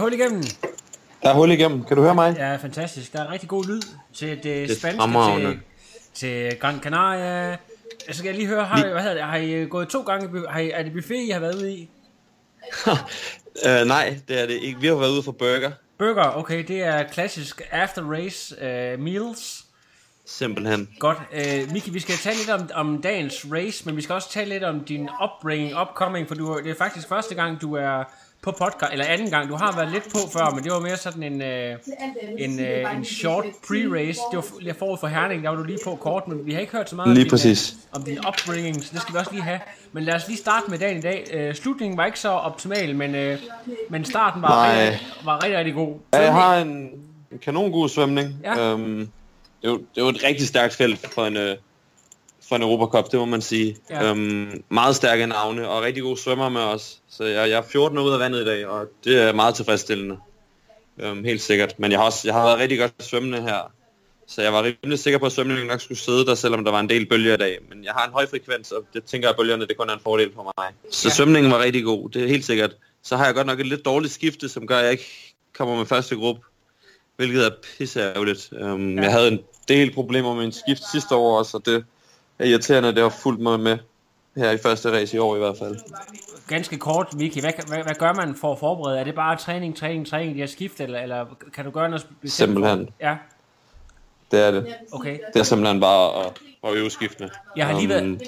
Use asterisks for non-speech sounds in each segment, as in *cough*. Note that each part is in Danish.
Hul igennem? Der er hul igennem. Kan du høre mig? Ja, fantastisk. Der er rigtig god lyd til det, er spanske, til, til Gran Canaria. Så skal jeg lige høre, har, I, hvad hedder det, har I øh, gået to gange, har I, er det buffet, I har været ude i? Uh, *laughs* nej, det er det ikke. Vi har været ude for burger. Burger, okay, det er klassisk after race uh, meals. Simpelthen. Godt. Uh, Miki, vi skal tale lidt om, om dagens race, men vi skal også tale lidt om din upbringing, upcoming, for du, det er faktisk første gang, du er på podcast, eller anden gang. Du har været lidt på før, men det var mere sådan en, uh, en, uh, en short pre-race. Det var lige forud for Herning, der var du lige på kort, men vi har ikke hørt så meget om, Lige din, præcis. uh, om din upbringing, så det skal vi også lige have. Men lad os lige starte med dagen i dag. Uh, slutningen var ikke så optimal, men, uh, men starten var, Nej. rigtig, var rigtig, rigtig god. Ja, jeg har en, en kanongod svømning. Ja. Øhm, det, jo, det jo et rigtig stærkt felt for en, øh, for en Europacup, det må man sige. Ja. Øhm, meget stærke navne, og rigtig gode svømmer med os. Så jeg, jeg er 14 år ud af vandet i dag, og det er meget tilfredsstillende. Øhm, helt sikkert. Men jeg har, også, jeg har været rigtig godt svømmende her. Så jeg var rimelig sikker på, at svømningen nok skulle sidde der, selvom der var en del bølger i dag. Men jeg har en høj frekvens, og det tænker jeg, at bølgerne det kun er en fordel for mig. Så Ja. svømningen var rigtig god, det er helt sikkert. Så har jeg godt nok et lidt dårligt skifte, som gør, at jeg ikke kommer med første gruppe. Hvilket er pisseærgerligt. Um, Ja. Jeg havde en del problemer med en skift sidste år også, og det er irriterende, at det har fulgt mig med her i første race i år i hvert fald. Ganske kort, Miki, hvad, hvad, hvad gør man for at forberede? Er det bare træning, træning, træning, de har skiftet, eller, eller kan du gøre noget bestemt? Simpelthen. Ja, Det er det. okay. Det er simpelthen bare at, at øve skiftene. Jeg har lige været, Um,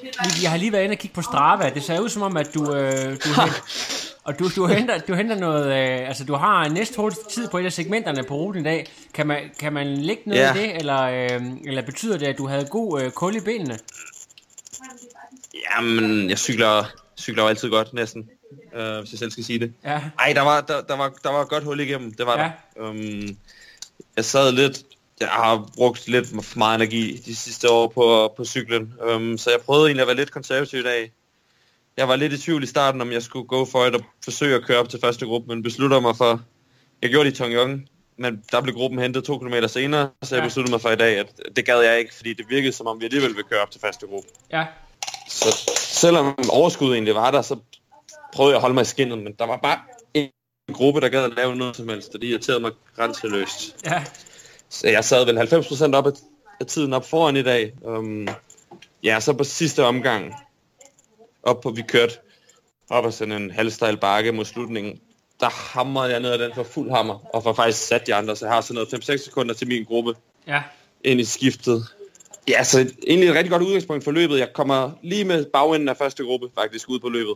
jeg har lige været inde og kigge på Strava. Det ser ud som om, at du, øh, du, *laughs* og du, du, henter, du henter noget, øh, altså du har næst hurtigst tid på et af segmenterne på ruten i dag. Kan man, kan man lægge noget Ja. i det, eller, øh, eller betyder det, at du havde god øh, kul i benene? Jamen, jeg cykler, cykler altid godt, næsten. Øh, hvis jeg selv skal sige det. Ja, Ej, der var, der, der var, der var godt hul igennem, det var Ja. der. Um, jeg sad lidt, jeg har brugt lidt for meget energi de sidste år på, på cyklen, um, så jeg prøvede egentlig at være lidt konservativ i dag. Jeg var lidt i tvivl i starten, om jeg skulle gå for at forsøge at køre op til første gruppe, men beslutter mig for, jeg gjorde det i Tongyong, men der blev gruppen hentet to kilometer senere, så jeg Ja. besluttede mig for i dag, at det gad jeg ikke, fordi det virkede som om vi alligevel ville køre op til første gruppe. ja, Så selvom overskuddet egentlig var der, så prøvede jeg at holde mig i skinnet, men der var bare en gruppe, der gad at lave noget som helst, og det irriterede mig grænseløst. ja. Så jeg sad vel 90% op af tiden op foran i dag. Um, ja, så på sidste omgang, op på, vi kørte op ad sådan en halvstejl bakke mod slutningen, der hamrede jeg ned ad den for fuld hammer, og for faktisk sat de andre, så jeg har sådan noget 5-6 sekunder til min gruppe ja. ind i skiftet. Ja, så egentlig et rigtig godt udgangspunkt for løbet. Jeg kommer lige med bagenden af første gruppe faktisk ud på løbet.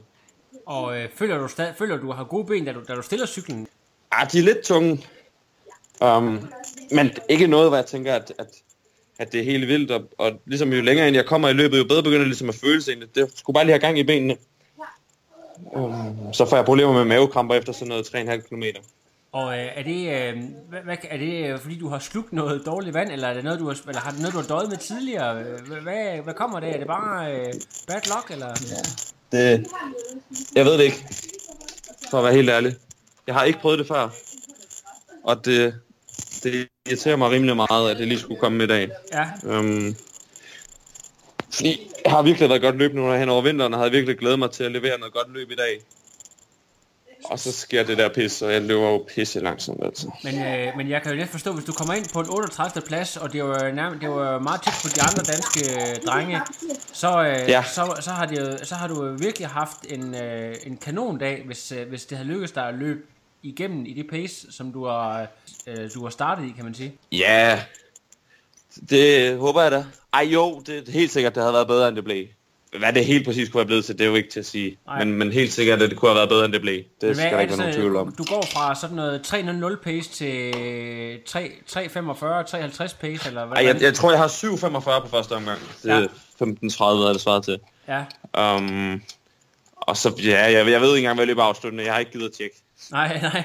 Og øh, føler du stadig, føler du har gode ben, da du, da du stiller cyklen? Ah, de er lidt tunge. Um, men ikke noget, hvor jeg tænker, at, at, at det er helt vildt. Og, og ligesom jo længere ind jeg kommer i løbet, jo bedre begynder det ligesom at føle sig egentlig. Det skulle bare lige have gang i benene. Um, så får jeg problemer med mavekramper efter sådan noget 3,5 km. Og øh, er det, øh, hvad, hvad, er det øh, fordi du har slugt noget dårligt vand, eller er det noget, du har, eller har det noget, du har døjet med tidligere? Øh, Hvad, hvad, kommer det? Er det bare øh, bad luck, eller? Det, jeg ved det ikke, for at være helt ærlig. Jeg har ikke prøvet det før. Og det, det irriterer mig rimelig meget, at det lige skulle komme i dag. Ja, Um, fordi jeg har virkelig været godt løbende under hen over vinteren, og havde virkelig glædet mig til at levere noget godt løb i dag. Og så sker det der pis, og jeg løber jo pisse langsomt altså. Men, øh, men jeg kan jo let forstå, hvis du kommer ind på en 38. plads, og det var, nærmest, det var meget tæt på de andre danske øh, drenge, så, øh, Ja. så, så, har det, så har du virkelig haft en, øh, en kanondag, hvis, øh, hvis det havde lykkedes dig at løbe igennem i det pace, som du har, øh, du har startet i, kan man sige. Ja, det håber jeg da. Ej jo, det er helt sikkert, det havde været bedre, end det blev. Hvad det helt præcis kunne have blevet til, det er jo ikke til at sige. Men, men helt sikkert, at det kunne have været bedre, end det blev. Det Men skal der ikke være nogen tvivl om. Du går fra sådan noget 3.00 pace til 3 3.45, 3.50 pace, eller hvad? Ej, jeg, jeg tror, jeg har 7,45 på første omgang. Det er Ja. 15.30 er det svaret til. Ja, Um, og så, ja, jeg, jeg ved ikke engang, hvad løber afsluttende. Jeg har ikke givet at tjekke. nej, *laughs* nej.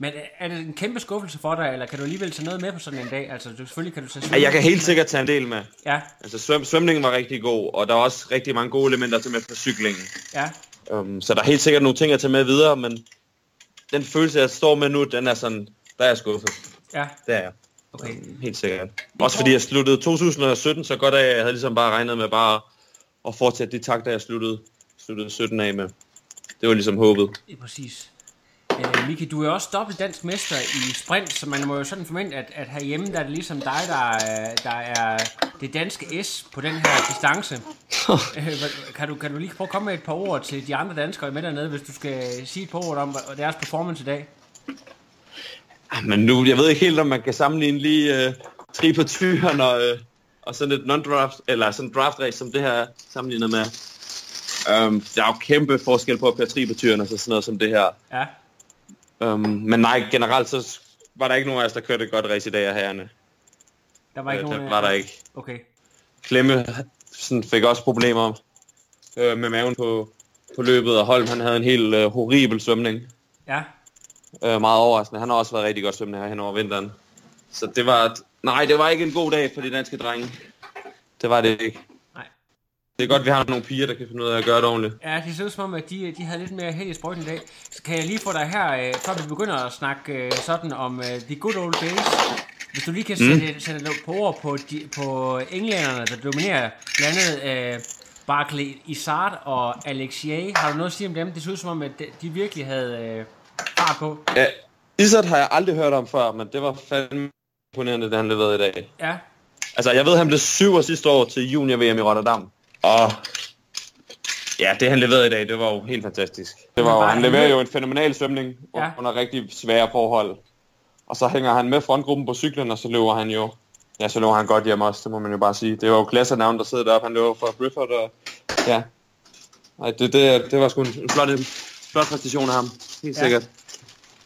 Men er det en kæmpe skuffelse for dig, eller kan du alligevel tage noget med på sådan en dag? Altså, du, selvfølgelig kan du tage Ej, jeg kan helt sikkert tage en del med. Ja, Altså, svøm, svømningen var rigtig god, og der er også rigtig mange gode elementer til med på cyklingen. ja, Um, så der er helt sikkert nogle ting at tage med videre, men den følelse, jeg står med nu, den er sådan, der er jeg skuffet. ja, Det er jeg. okay. Helt sikkert. Også fordi jeg sluttede 2017 så godt af, at jeg havde ligesom bare regnet med bare at fortsætte de takter, jeg sluttede, sluttede 17 af med. Det var ligesom håbet. Det er præcis. Øh, Miki, du er også dobbelt dansk mester i sprint, så man må jo sådan forvente, at, at herhjemme, der er det ligesom dig, der, er- der er det danske S på den her distance. *laughs* Øh, kan, du, kan du lige prøve at komme med et par ord til de andre danskere med dernede, hvis du skal sige et par ord om deres performance i dag? Ah, Men nu, jeg ved ikke helt, om man kan sammenligne lige uh, tri på tyren og, uh, og sådan et non-draft, eller sådan en draft race, som det her er sammenlignet med. Um, der er jo kæmpe forskel på at køre tri på tyren og så sådan noget som det her. Ja, Um, men nej, generelt så var der ikke nogen af os, der kørte et godt race i dag af herrerne. der var ikke Øh, nogen... der var der ikke. Okay, Klemme sådan, fik også problemer øh, med maven på, på løbet, og Holm han havde en helt øh, horribel svømning. ja, Øh, meget overraskende. Han har også været rigtig godt svømmende her hen over vinteren. Så det var... Nej, det var ikke en god dag for de danske drenge. Det var det ikke. Det er godt, vi har nogle piger, der kan finde ud af at gøre det ordentligt. Ja, det ser ud som om, at de, de havde lidt mere held i sprøjten i dag. Så kan jeg lige få dig her, øh, før vi begynder at snakke øh, sådan om øh, the good old days. Hvis du lige kan Mm. sætte, sætte noget på ord på, de, på englænderne, der dominerer blandt andet øh, Barclay Isard og Alexier. Har du noget at sige om dem? Det ser ud som om, at de, virkelig havde øh, fart på. Ja, Izzard har jeg aldrig hørt om før, men det var fandme imponerende, det han leverede i dag. Ja, Altså, jeg ved, han blev syver sidste år til junior-VM i Rotterdam. Og ja, det han leverede i dag, det var jo helt fantastisk. Det var jo, han leverede jo en fænomenal svømning Ja. under rigtig svære forhold. Og så hænger han med frontgruppen på cyklen, og så løber han jo... Ja, så løber han godt hjem også, det må man jo bare sige. Det var jo klassernavn, der sidder deroppe. Han løber fra Grifford, og ja... Ej, det, det, det var sgu en flot, flot præstation af ham. Helt ja. sikkert.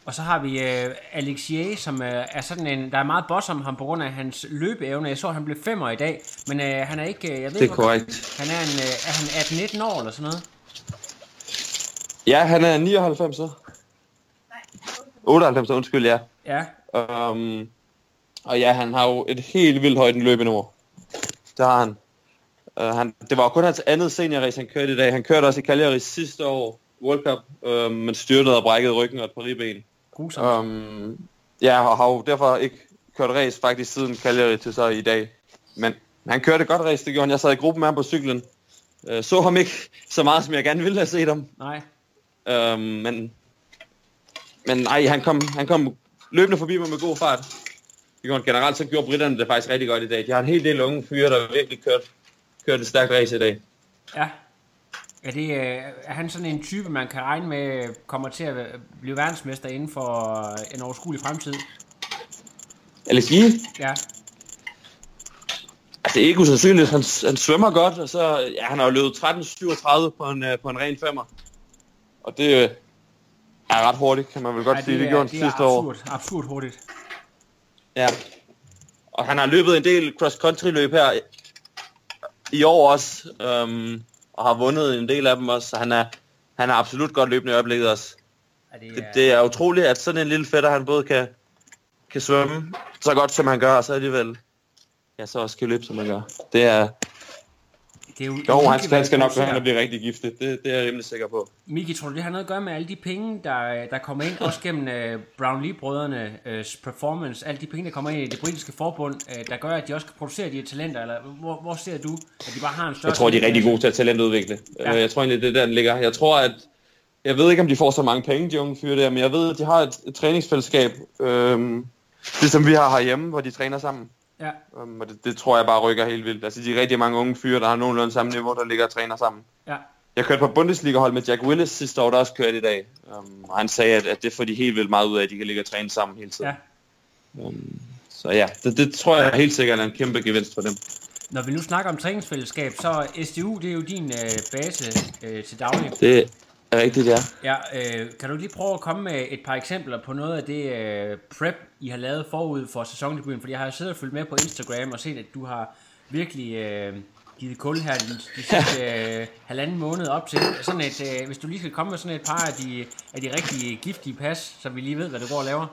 Og så har vi øh, Alexier, som øh, er sådan en... Der er meget boss om ham på grund af hans løbeevne. Jeg så, at han blev femmer i dag, men øh, han er ikke... Øh, jeg ved Det er korrekt. Han er, en, øh, er han 18-19 år eller sådan noget? Ja, han er 99 så. 98, undskyld, ja. Ja, Um, og ja, han har jo et helt vildt højt løbeniveau. Det har han. Uh, han. Det var kun hans andet seniorrace, han kørte i dag. Han kørte også i Cagliari sidste år, World Cup, uh, men styrtede og brækkede ryggen og et par ribben. Grusomt. Um, ja, og har jo derfor ikke kørt race faktisk siden Cagliari til så i dag. Men han kørte godt race, det gjorde han. Jeg sad i gruppen med ham på cyklen. Uh, så ham ikke så meget, som jeg gerne ville have set ham. Nej. Øhm, men, men nej, han kom, han kom løbende forbi mig med god fart. Det gjorde generelt, så gjorde britterne det faktisk rigtig godt i dag. De har en hel del unge fyre, der virkelig kørt, kørt et stærkt race i dag. Ja. Er, det, øh, er han sådan en type, man kan regne med kommer til at blive verdensmester inden for en overskuelig fremtid? LSI, Ja. altså det er ikke usandsynligt. Han, han svømmer godt, og så, ja, han har jo løbet 13.37 på en, øh, på en ren femmer. Og det øh, er ret hurtigt, kan man vel godt Ej, sige. Det er, gjorde han det sidste år. absurd, absurd hurtigt. Ja. Og han har løbet en del cross-country løb her i- i år også, øhm, og har vundet en del af dem også, så han er, han er absolut godt løbende i øjeblikket også. Er det, Det, det er utroligt, at sådan en lille fætter, han både kan, kan svømme så godt, som han gør, og så alligevel ja, så også kan løbe, som han gør. Det er, det er jo, jo, han uhyggeligt, skal, nok ser. og blive rigtig giftig. Det, det er jeg rimelig sikker på. Miki, tror du, det har noget at gøre med alle de penge, der, der kommer ind, også gennem uh, Brownlee-brødrenes performance, alle de penge, der kommer ind i det britiske forbund, uh, der gør, at de også kan producere de her talenter, eller hvor, hvor ser du, at de bare har en større... Jeg tror, de er rigtig gode til at talentudvikle. Ja. Ja. Jeg tror egentlig, det er der, den ligger. Jeg tror, at jeg ved ikke, om de får så mange penge, de unge fyre der, men jeg ved, at de har et, et træningsfællesskab, øhm, ligesom vi har herhjemme, hvor de træner sammen. Ja. Um, og det, det, tror jeg bare rykker helt vildt. Altså, de er rigtig mange unge fyre, der har nogenlunde samme niveau, der ligger og træner sammen. Ja. Jeg kørte på Bundesliga-hold med Jack Willis sidste år, der også kørte i dag. Um, og han sagde, at, at det får de helt vildt meget ud af, at de kan ligge og træne sammen hele tiden. Ja. Um, så ja, det, det tror jeg helt sikkert er en kæmpe gevinst for dem. Når vi nu snakker om træningsfællesskab, så SDU, det er jo din øh, base øh, til daglig. Det rigtigt, ja. Ja, øh, kan du lige prøve at komme med et par eksempler på noget af det øh, prep, I har lavet forud for sæsondebuten? Fordi jeg har siddet og fulgt med på Instagram og set, at du har virkelig øh, givet kul her de, de sidste *laughs* øh, halvanden måned op til. Sådan et, øh, hvis du lige skal komme med sådan et par af de, af de rigtige giftige pas, så vi lige ved, hvad du går og laver.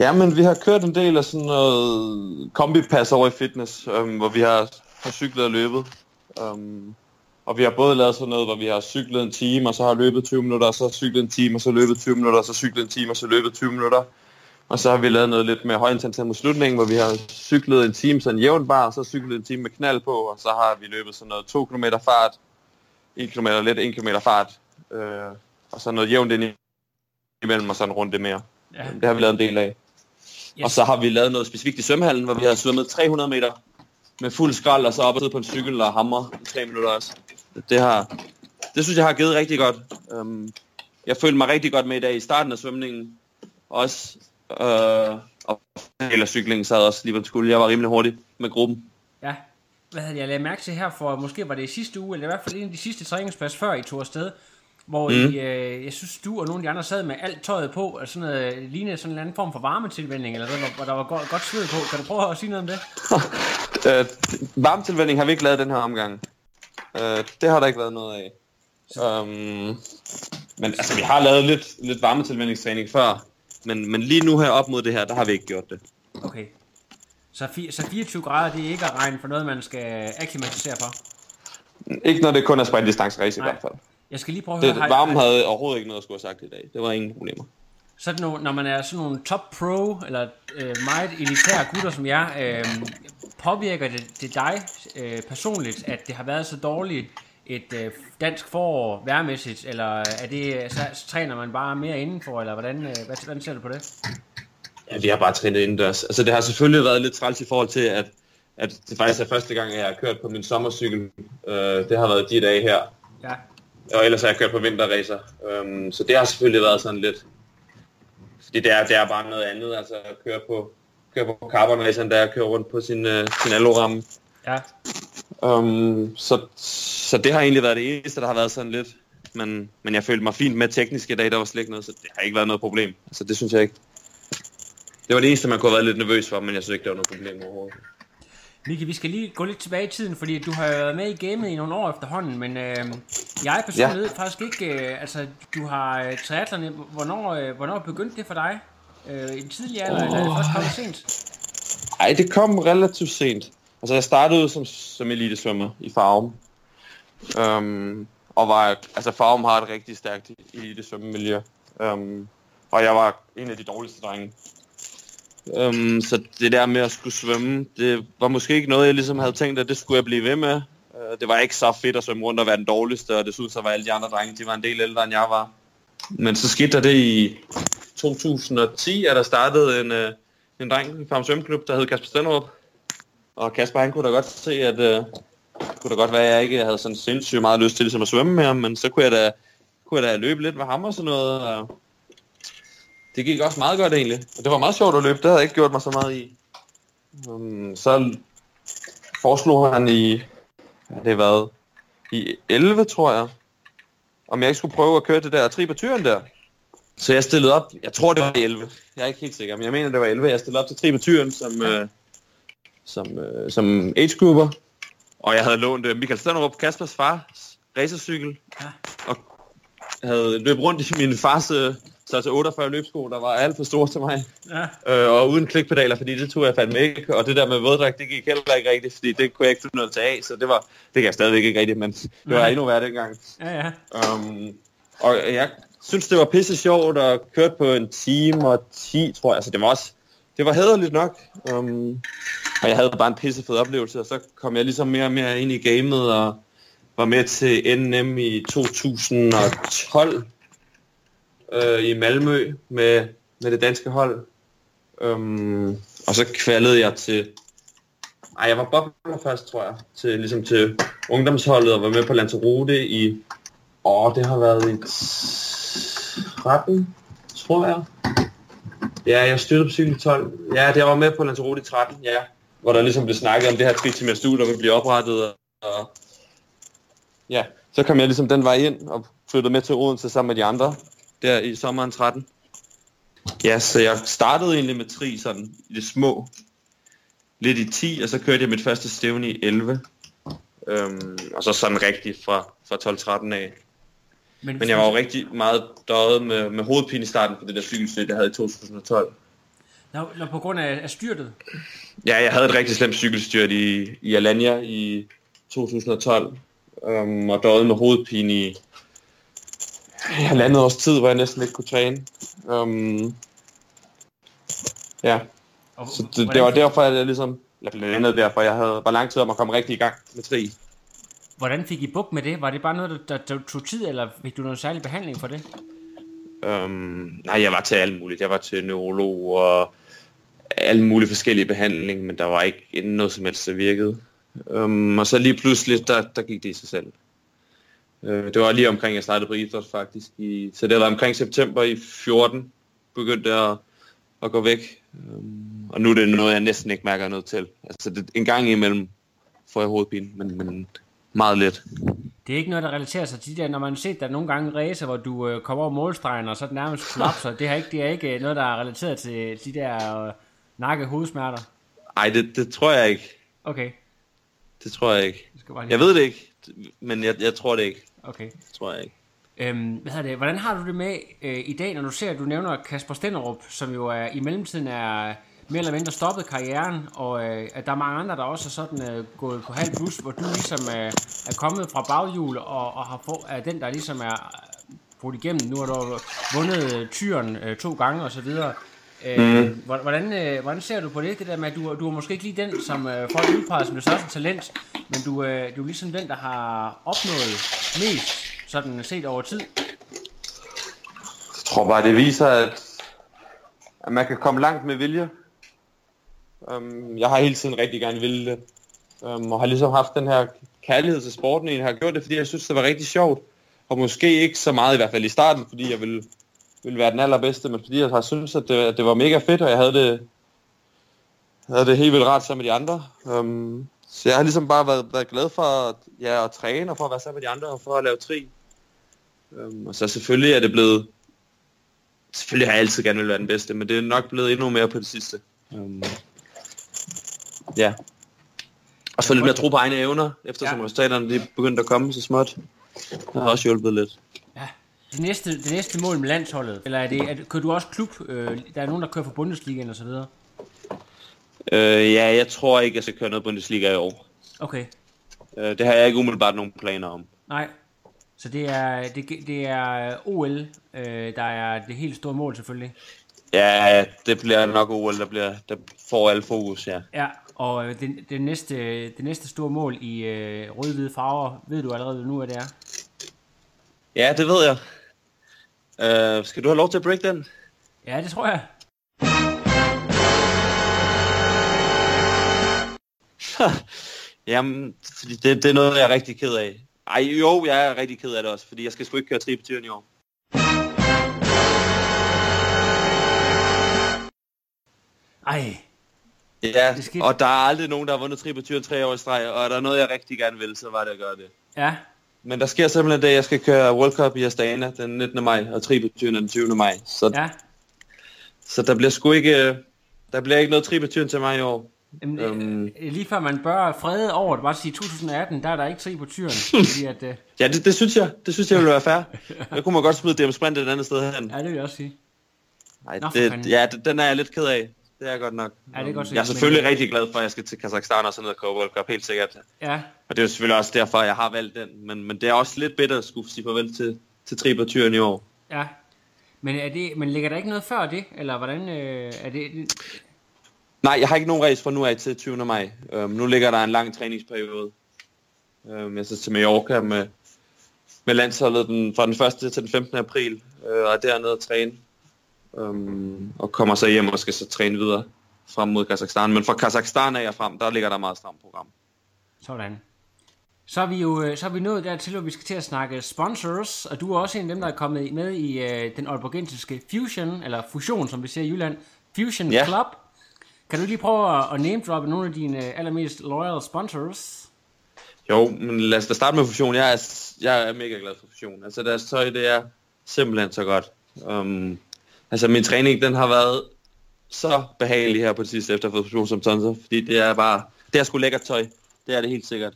Ja, men vi har kørt en del af sådan noget kombipas over i fitness, øhm, hvor vi har, har cyklet og løbet. Um, og vi har både lavet sådan noget, hvor vi har cyklet en time, og så har løbet 20 minutter, og så cyklet en time, og så løbet 20 minutter, og så cyklet en time, og så løbet 20 minutter. Og så har vi lavet noget lidt mere højintensitet mod slutningen, hvor vi har cyklet en time sådan jævnt bare, og så cyklet en time med knald på, og så har vi løbet sådan noget 2 km fart, 1 km let, 1 km fart, øh, og så noget jævnt ind imellem, og så en runde mere. Ja. Det har vi lavet en del af. Yes. Og så har vi lavet noget specifikt i svømmehallen, hvor vi har svømmet 300 meter med fuld skrald, og så op og sidde på en cykel og hamre i 3 minutter også. Det, har, det synes jeg har givet rigtig godt. Um, jeg følte mig rigtig godt med i dag i starten af svømningen. Også, øh, og eller cyklingen sad også lige på skulle. Jeg var rimelig hurtig med gruppen. Ja. Hvad havde jeg lagt mærke til her for, måske var det i sidste uge, eller i hvert fald en af de sidste træningspas før I tog afsted, hvor mm. I, øh, jeg synes, du og nogle af de andre sad med alt tøjet på, og sådan noget, lignede sådan en anden form for varmetilvænding, eller hvor, hvor der var godt, godt sved på. Kan du prøve at sige noget om det? *laughs* Øh, varmetilvænding har vi ikke lavet den her omgang. Øh, det har der ikke været noget af. Um, men altså, vi har lavet lidt, lidt varmetilvændingstræning før. Men, men lige nu her op mod det her, der har vi ikke gjort det. Okay. Så, fi, så 24 grader, det er ikke at regne for noget, man skal akklimatisere for? Ikke når det kun er sprintdistanceræs i hvert fald. Jeg skal lige prøve at Det, høre, har- varmen havde overhovedet ikke noget at skulle have sagt i dag. Det var ingen problemer. Sådan nogle, når man er sådan nogle top pro, eller øh, meget elitære gutter som jeg, øh, påvirker det, det dig øh, personligt, at det har været så dårligt et øh, dansk forår værmæssigt, eller er det, så, så træner man bare mere indenfor, eller hvordan, øh, hvad, hvordan ser du på det? Ja, vi har bare trænet indendørs. Altså, det har selvfølgelig været lidt træls i forhold til, at, at det faktisk er første gang, jeg har kørt på min sommercykel. Øh, det har været de dage her. Ja, Og ellers har jeg kørt på vinterracer. Um, så det har selvfølgelig været sådan lidt... Fordi det er, det er bare noget andet, altså at køre på, køre på carbon racer, end det er at køre rundt på sin, uh, sin aluramme. ja, Um, så, så det har egentlig været det eneste, der har været sådan lidt. Men, men jeg følte mig fint med teknisk i dag, der var slet ikke noget, så det har ikke været noget problem. Altså det synes jeg ikke. Det var det eneste, man kunne have været lidt nervøs for, men jeg synes ikke, det var noget problem overhovedet. Miki, vi skal lige gå lidt tilbage i tiden, fordi du har været med i gamet i nogle år efterhånden, men øh, jeg personligt Ja. ved faktisk ikke, øh, altså du har øh, triathlon, hvornår, øh, hvornår begyndte det for dig? Øh, I en tidlig alder, eller er det først kommet sent? Ej, det kom relativt sent. Altså, jeg startede som, som elitesvømmer i Farum. Um, og var, altså Farum har et rigtig stærkt elitesvømmemiljø. Um, og jeg var en af de dårligste drenge. Øhm, så det der med at skulle svømme, det var måske ikke noget, jeg ligesom havde tænkt, at det skulle jeg blive ved med. Øh, det var ikke så fedt at svømme rundt og være den dårligste, og desuden så var alle de andre drenge, de var en del ældre end jeg var. Men så skete der det i 2010, at der startede en, øh, en dreng fra en Svømmeklub, der hed Kasper Stenrup. Og Kasper, han kunne da godt se, at øh, kunne da godt være, at jeg ikke havde sådan sindssygt meget lyst til ligesom at svømme med ham, men så kunne jeg da, kunne jeg da løbe lidt med ham og sådan noget. Og det gik også meget godt egentlig. Og det var meget sjovt at løbe, det havde jeg ikke gjort mig så meget i. Um, så foreslog han i, hvad det været, i 11, tror jeg, om jeg ikke skulle prøve at køre det der tribatyren der. Så jeg stillede op, jeg tror det var i 11, jeg er ikke helt sikker, men jeg mener det var 11, jeg stillede op til tribatyren som, øh, som, øh, som age grouper. Og jeg havde lånt øh, Michael Stenderup, Kaspers fars racercykel. Ja. Og havde løbet rundt i min fars øh, størrelse 48 løbsko, der var alt for store til mig. Ja, Øh, og uden klikpedaler, fordi det tog jeg fandme ikke. Og det der med våddragt, det gik heller ikke rigtigt, fordi det kunne jeg ikke finde noget til af. Så det var, det kan jeg stadigvæk ikke rigtigt, men det var Nej. endnu værre dengang. ja, ja. Um, og jeg synes, det var pisse sjovt at køre på en time og 10, tror jeg. Altså, det var også, det var hederligt nok. Um, og jeg havde bare en pisse fed oplevelse, og så kom jeg ligesom mere og mere ind i gamet og var med til NM i 2012 øh, i Malmø med, med det danske hold. Øhm, og så kvalede jeg til... Ej, jeg var bobler først, tror jeg. Til, ligesom til ungdomsholdet og var med på Lanzarote i... Åh, det har været i 13, tror jeg. Ja, jeg styrtede på cykel i 12. Ja, det jeg var med på Lanzarote i 13, ja. Hvor der ligesom blev snakket om det her tritimers studie, der blive oprettet. Og, ja, så kom jeg ligesom den vej ind og flyttede med til Odense sammen med de andre der i sommeren 13. Ja, så jeg startede egentlig med tri sådan i det små. Lidt i 10, og så kørte jeg mit første stævne i 11. Øhm, og så sådan rigtigt fra, fra 12-13 af. Men jeg var jo rigtig meget døjet med, med hovedpine i starten på det der cykelstyrt, jeg havde i 2012. Nå, nå, på grund af, af styrtet. Ja, jeg havde et rigtig slemt cykelstyrt i, i Alanya i 2012. Um, og døjet med hovedpine i halvandet års tid, hvor jeg næsten ikke kunne træne. Um, ja, Og, så det, det var derfor, at jeg ligesom, eller blandt andet derfor, jeg havde, var lang tid om at komme rigtig i gang med tri. Hvordan fik I buk med det? Var det bare noget, der, der, tog tid, eller fik du noget særlig behandling for det? Um, nej, jeg var til alt muligt. Jeg var til neurolog og alle mulige forskellige behandling, men der var ikke noget som helst, der virkede. Um, og så lige pludselig, der, der gik det i sig selv. Uh, det var lige omkring, jeg startede på idræt faktisk. I, så det var omkring september i 14, begyndte jeg at, at gå væk. Um, og nu er det noget, jeg næsten ikke mærker noget til. Altså det, en gang imellem får jeg hovedpine, men, men meget let. Det er ikke noget, der relaterer sig til de der, når man har set der nogle gange racer, hvor du øh, kommer over målstregen, og så det nærmest kollapser. Det, er ikke, det er ikke øh, noget, der er relateret til de der øh, nakke hovedsmerter. Ej, det, det tror jeg ikke. Okay. Det tror jeg ikke. Jeg ved det ikke, men jeg, jeg tror det ikke. Okay. Tror jeg ikke. Øhm, hvad hedder det? Hvordan har du det med øh, i dag, når du ser, at du nævner Kasper Stenderup, som jo er, i mellemtiden er mere eller mindre stoppet karrieren, og øh, at der er mange andre, der også er sådan øh, gået på halv bus, hvor du ligesom øh, er kommet fra baghjul og, og har få, er den, der ligesom er brudt igennem. Nu har du vundet øh, tyren øh, to gange og så videre. Mm. hvordan, øh, hvordan ser du på det, det der med, at du, du er måske ikke lige den, som øh, folk udpeger som det største talent, men du, øh, du er ligesom den, der har opnået mest, sådan set over tid. Jeg tror bare, det viser, at, at man kan komme langt med vilje. Um, jeg har hele tiden rigtig gerne ville det. Um, og har ligesom haft den her kærlighed til sporten. Jeg har gjort det, fordi jeg synes, det var rigtig sjovt. Og måske ikke så meget, i hvert fald i starten, fordi jeg ville, ville være den allerbedste, men fordi jeg har synes, at det, at det var mega fedt, og jeg havde det, havde det helt vildt rart sammen med de andre. Um, så jeg har ligesom bare været, været glad for at, ja, at træne, og for at være sammen med de andre, og for at lave tri. Um, og så selvfølgelig er det blevet... Selvfølgelig har jeg altid gerne vil være den bedste, men det er nok blevet endnu mere på det sidste. Um, ja. Og så lidt mere tro på egne evner, eftersom Ja. resultaterne de er begyndt at komme så småt. Det har også hjulpet lidt. Det næste, det næste mål med landsholdet, eller er det, er kører du også klub? Øh, der er nogen, der kører for Bundesligaen og så videre. Øh, ja, jeg tror ikke, jeg skal køre noget Bundesliga i år. Okay, Øh, det har jeg ikke umiddelbart nogen planer om. nej. Så det er, det, det er OL, øh, der er det helt store mål selvfølgelig. Ja, det bliver nok OL, der, bliver, der får al fokus, ja. Ja, og øh, det, det, næste, det næste store mål i øh, rød-hvide farver, ved du allerede nu, hvad det er? Ja, det ved jeg. Øh, skal du have lov til at break den? Ja, det tror jeg. *laughs* Jamen, det, det er noget, jeg er rigtig ked af. Ej, jo, jeg er rigtig ked af det også, fordi jeg skal sgu ikke køre tri på tyren i år. Ej, Ja, Det og der er aldrig nogen, der har vundet tri på tyren tre år i streg, og er der noget, jeg rigtig gerne vil, så var det at gøre det. ja. Men der sker simpelthen det, at jeg skal køre World Cup i Astana den 19. maj, og tri på tyren den 20. maj. Så, ja. Så der bliver sgu ikke, øh, der bliver ikke noget tri på tyren til mig i år. Jamen, Øhm. øh, lige før man bør frede over det, bare sige 2018, der er der ikke tre på tyren. *laughs* fordi at, øh, Ja, det, det synes jeg. Det synes jeg ville være fair. Jeg kunne man godt smide DM Sprint et andet sted hen. ja, det vil jeg også sige. Nej, det, ja, det, den er jeg lidt ked af. Det er godt nok. Ja, det er godt jeg er selvfølgelig men- rigtig glad for, at jeg skal til Kazakhstan og sådan noget World Cup, helt sikkert. Ja, Og det er jo selvfølgelig også derfor, jeg har valgt den. Men, men det er også lidt bitter at skulle sige farvel til, til Tri på tyren i år. ja. Men, er det, men ligger der ikke noget før det? Eller hvordan øh, er det? Nej, jeg har ikke nogen race fra nu af til 20. maj. Um, nu ligger der en lang træningsperiode. Um, jeg skal til Mallorca med, med landsholdet den, fra den 1. til den 15. april, øh, og er dernede at træne. Um, og kommer så hjem og skal så træne videre frem mod Kazakhstan. Men fra Kazakhstan af og frem, der ligger der meget stramt program. Sådan. Så er vi jo øh, så er vi nået dertil, hvor vi skal til at snakke sponsors, og du er også en af dem, der er kommet med i øh, den aalborgensiske Fusion, eller Fusion, som vi siger i Jylland, Fusion Ja. Club. Kan du lige prøve at, at name droppe nogle af dine allermest loyal sponsors? Jo, men lad os da starte med fusion. Jeg er, jeg er mega glad for fusion. Altså deres tøj, det er simpelthen så godt. Um, altså min træning, den har været så behagelig her på det sidste efter at have fået fusion som tonser, fordi det er bare, det er sgu lækkert tøj. Det er det helt sikkert.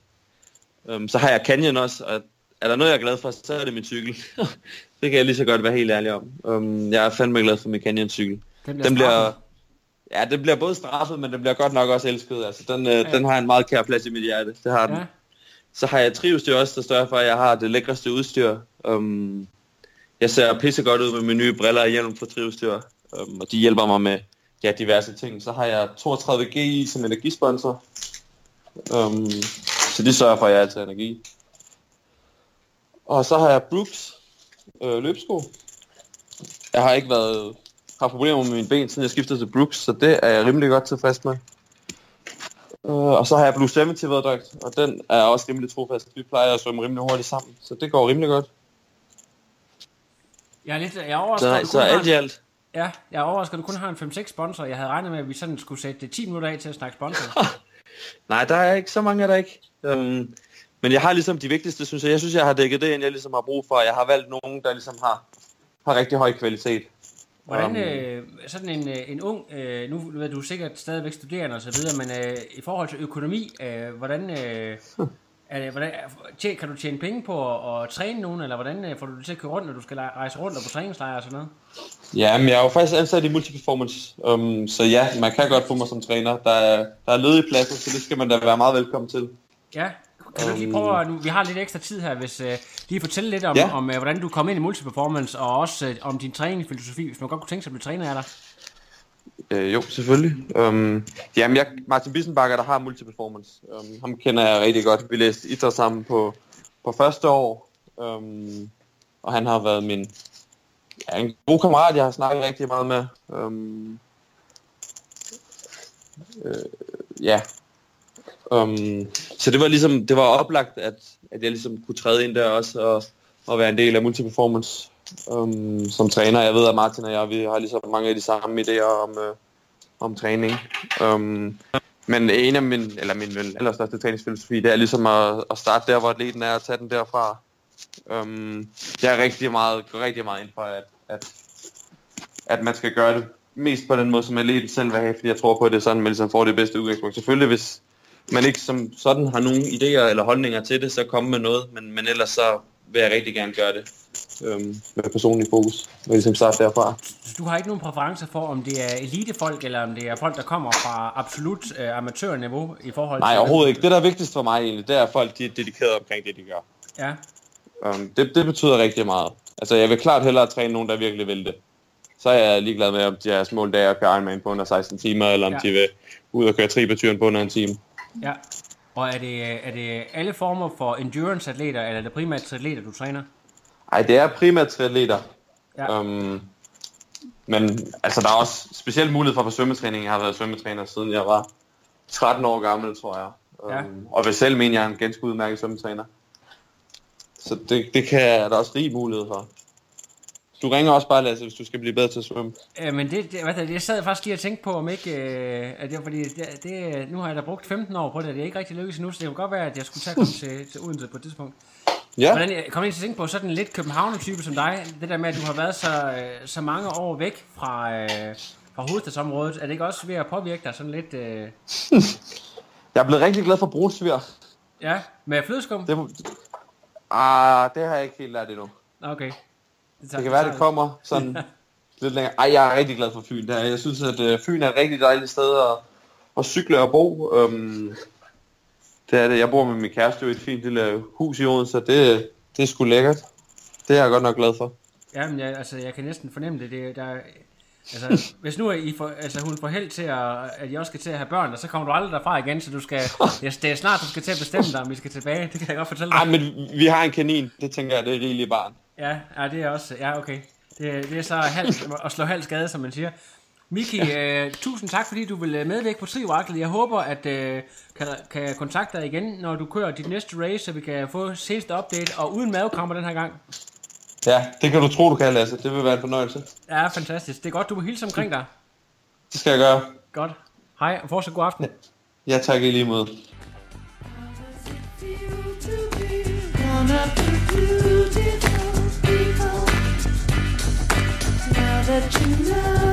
Um, så har jeg Canyon også, og er der noget, jeg er glad for, så er det min cykel. *laughs* det kan jeg lige så godt være helt ærlig om. Um, jeg er fandme glad for min Canyon cykel. Den Den bliver, ja, den bliver både straffet, men den bliver godt nok også elsket. Altså, den, øh, den har en meget kær plads i mit hjerte. Det har den. Ja. Så har jeg trivsdyr også, der står for, at jeg har det lækreste udstyr. Um, jeg ser pisse godt ud med mine nye briller og hjelm for trivsdyr, øhm, og de hjælper mig med ja, diverse ting. Så har jeg 32G som energisponsor, øhm, så de sørger for, at jeg altid energi. Og så har jeg Brooks øh, løbsko. Jeg har ikke været har problemer med mine ben, siden jeg skiftede til Brooks, så det er jeg rimelig godt tilfreds med. Øh, og så har jeg Blue 70 våddragt, og den er også rimelig trofast. Vi plejer at svømme rimelig hurtigt sammen, så det går rimelig godt. Jeg er lidt jeg er overrasket, Så, så alt i alt. Ja, jeg er overrasket, at du kun har en 5-6 sponsor. Jeg havde regnet med, at vi sådan skulle sætte 10 minutter af til at snakke sponsor. *laughs* Nej, der er ikke så mange af der ikke. Um, men jeg har ligesom de vigtigste, synes jeg. Jeg synes, jeg har dækket det, ind, jeg ligesom har brug for. Jeg har valgt nogen, der ligesom har, har rigtig høj kvalitet. Hvordan Um, øh, sådan en, øh, en ung, øh, nu ved du sikkert stadigvæk studerende og så videre, men øh, i forhold til økonomi, øh, hvordan, øh, er det, hvordan kan du tjene penge på at, at træne nogen, eller hvordan øh, får du det til at køre rundt, når du skal rejse rundt og på træningslejre og sådan noget? Ja, men jeg er jo faktisk ansat i Multiperformance, um, så ja, man kan godt få mig som træner. Der er, der er ledige pladser, så det skal man da være meget velkommen til. Ja, kan du lige prøve, nu, vi har lidt ekstra tid her, hvis øh, lige fortælle lidt om, ja. om øh, hvordan du kom ind i multiperformance, og også øh, om din træningsfilosofi, hvis man godt kunne tænke sig at blive træner af dig. Øh, jo, selvfølgelig. Um, jamen, jeg, Martin Bissenbakker, der har multiperformance. Um, ham kender jeg rigtig godt. Vi læste idræt sammen på, på første år. Um, og han har været min ja, en god kammerat, jeg har snakket rigtig meget med. Um, øh, ja. Um, så det var ligesom, det var oplagt, at, at jeg ligesom kunne træde ind der også, og, og være en del af multiperformance um, som træner. Jeg ved, at Martin og jeg, vi har lige så mange af de samme idéer om, øh, om træning. Um, men en af min, eller min allerstørste træningsfilosofi, det er ligesom at, at starte der, hvor atleten er, og tage den derfra. Um, jeg er rigtig meget, går rigtig meget ind for, at, at, at man skal gøre det mest på den måde, som atleten selv vil have, fordi jeg tror på, at det er sådan, man ligesom får det bedste udgangspunkt. Selvfølgelig, hvis man ikke som sådan har nogen idéer eller holdninger til det, så komme med noget, men, men ellers så vil jeg rigtig gerne gøre det øhm, med personlig fokus, og ligesom starte derfra. Du har ikke nogen præferencer for, om det er elitefolk, eller om det er folk, der kommer fra absolut øh, amatørniveau i forhold Nej, til... overhovedet ikke. Det, der er vigtigst for mig egentlig, det er, at folk de er dedikerede omkring det, de gør. Ja, Um, det, det betyder rigtig meget. Altså, jeg vil klart hellere træne nogen, der virkelig vil det. Så er jeg ligeglad med, om deres mål der er at køre Ironman på under 16 timer, eller om Ja. de vil ud og køre tribetyren på under en time. ja. Og er det, er det alle former for endurance-atleter, eller er det primært triatleter, du træner? Ej, det er primært triatleter. Ja. Um, men altså, der er også specielt mulighed for på svømmetræning. Jeg har været svømmetræner siden jeg var 13 år gammel, tror jeg. Ja. Og vil selv mene, jeg er en ganske udmærket svømmetræner. Så det, det kan er der også rig mulighed for. Du ringer også bare, Lasse, hvis du skal blive bedre til at svømme. Øh, men det, det, det, jeg sad faktisk lige og tænkte på, om ikke, øh, at det, fordi det, det, nu har jeg da brugt 15 år på det, og det er ikke rigtig lykkedes endnu, så det kunne godt være, at jeg skulle tage komme til, til Odense på et tidspunkt. Ja, Hvordan jeg kommer ind til at tænke på sådan en lidt københavner-type som dig, det der med, at du har været så, øh, så mange år væk fra, øh, fra hovedstadsområdet, er det ikke også ved at påvirke dig sådan lidt, øh, *laughs* jeg er blevet rigtig glad for brunsvir. ja, med flødeskum? Det, ah, det har jeg ikke helt lært endnu. Okay. Det kan være, det kommer sådan *laughs* lidt længere. Ej, jeg er rigtig glad for Fyn. Det jeg synes, at øh, Fyn er et rigtig dejligt sted at, at cykle og bo. Um, det er det. Jeg bor med min kæreste i et fint lille hus i Odense, så det, det er sgu lækkert. Det er jeg godt nok glad for. Ja, men jeg, altså, jeg kan næsten fornemme det. det der, Altså, hvis nu er I får, altså, hun får held til, at, at I også skal til at have børn, og så kommer du aldrig derfra igen, så du skal, *laughs* ja, det er snart, du skal til at bestemme dig, om vi skal tilbage. Det kan jeg godt fortælle dig. Ej, men vi har en kanin. Det tænker jeg, det er rigeligt barn. Ja, ja, det er også, ja, okay. Det, det er så halv, at slå halv skade, som man siger. Miki, øh, tusind tak, fordi du vil øh, medvirke på Trioraklet. Jeg håber, at øh, kan, kan jeg kontakte dig igen, når du kører dit næste race, så vi kan få seneste update, og uden mavekramper den her gang. Ja, det kan du tro, du kan, Lasse. Det vil være en fornøjelse. Ja, fantastisk. Det er godt, du vil hilse omkring dig. Det skal jeg gøre. Godt. Hej, og fortsat god aften. Ja, tak i lige måde. Now that you know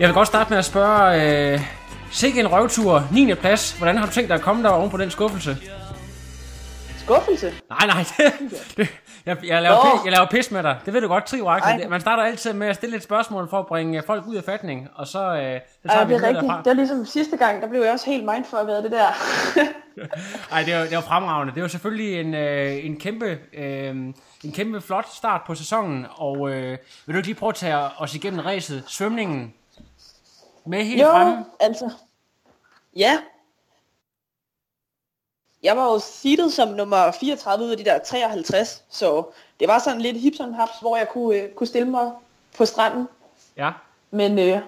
Jeg vil godt starte med at spørge, øh, sikke en røvtur, 9. plads. Hvordan har du tænkt dig at komme der oven på den skuffelse? Skuffelse. Nej, nej, *laughs* det, det, jeg, jeg, laver Nå. pis, jeg laver pis med dig. Det ved du godt, Trio Ej. Man starter altid med at stille et spørgsmål for at bringe folk ud af fatning, og så, øh, så tager vi det er rigtigt. derfra. Det er ligesom sidste gang, der blev jeg også helt mindfucket af det der. *laughs* Ej, det var, det var fremragende. Det var selvfølgelig en, øh, en, kæmpe, øh, en kæmpe flot start på sæsonen, og øh, vil du ikke lige prøve at tage os igennem racet? Svømningen med helt jo, fremme. altså. Ja. Jeg var jo seedet som nummer 34 ud af de der 53, så det var sådan lidt hip som haps, hvor jeg kunne, øh, kunne stille mig på stranden. Ja. Men øh,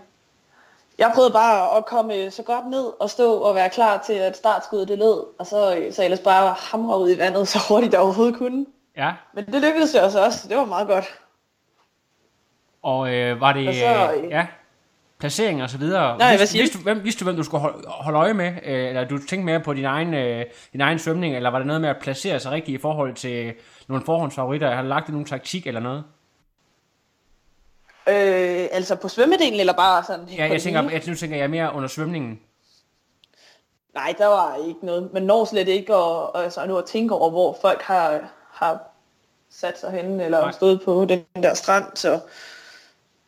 jeg prøvede bare at komme øh, så godt ned og stå og være klar til, at startskuddet det lød, og så, øh, så ellers bare hamre ud i vandet *laughs* så hurtigt jeg overhovedet kunne. Ja, Men det lykkedes jo også, også. det var meget godt. og øh, var det Og så, øh, øh, ja, placering og så videre. Nej, hvad vidste, siger du? vidste, du, hvem, vidste du, hvem du skulle holde, holde øje med? Øh, eller du tænkte mere på din egen, øh, din egen svømning, eller var det noget med at placere sig rigtigt i forhold til nogle forhåndsfavoritter? Har du lagt nogen taktik eller noget? Øh, altså på svømmedelen, eller bare sådan Ja, jeg tænker, jeg, nu tænker jeg mere under svømningen. Nej, der var ikke noget. Man når slet ikke at, altså, nu at tænke over, hvor folk har, har sat sig henne, eller. Nej. stået på den der strand, så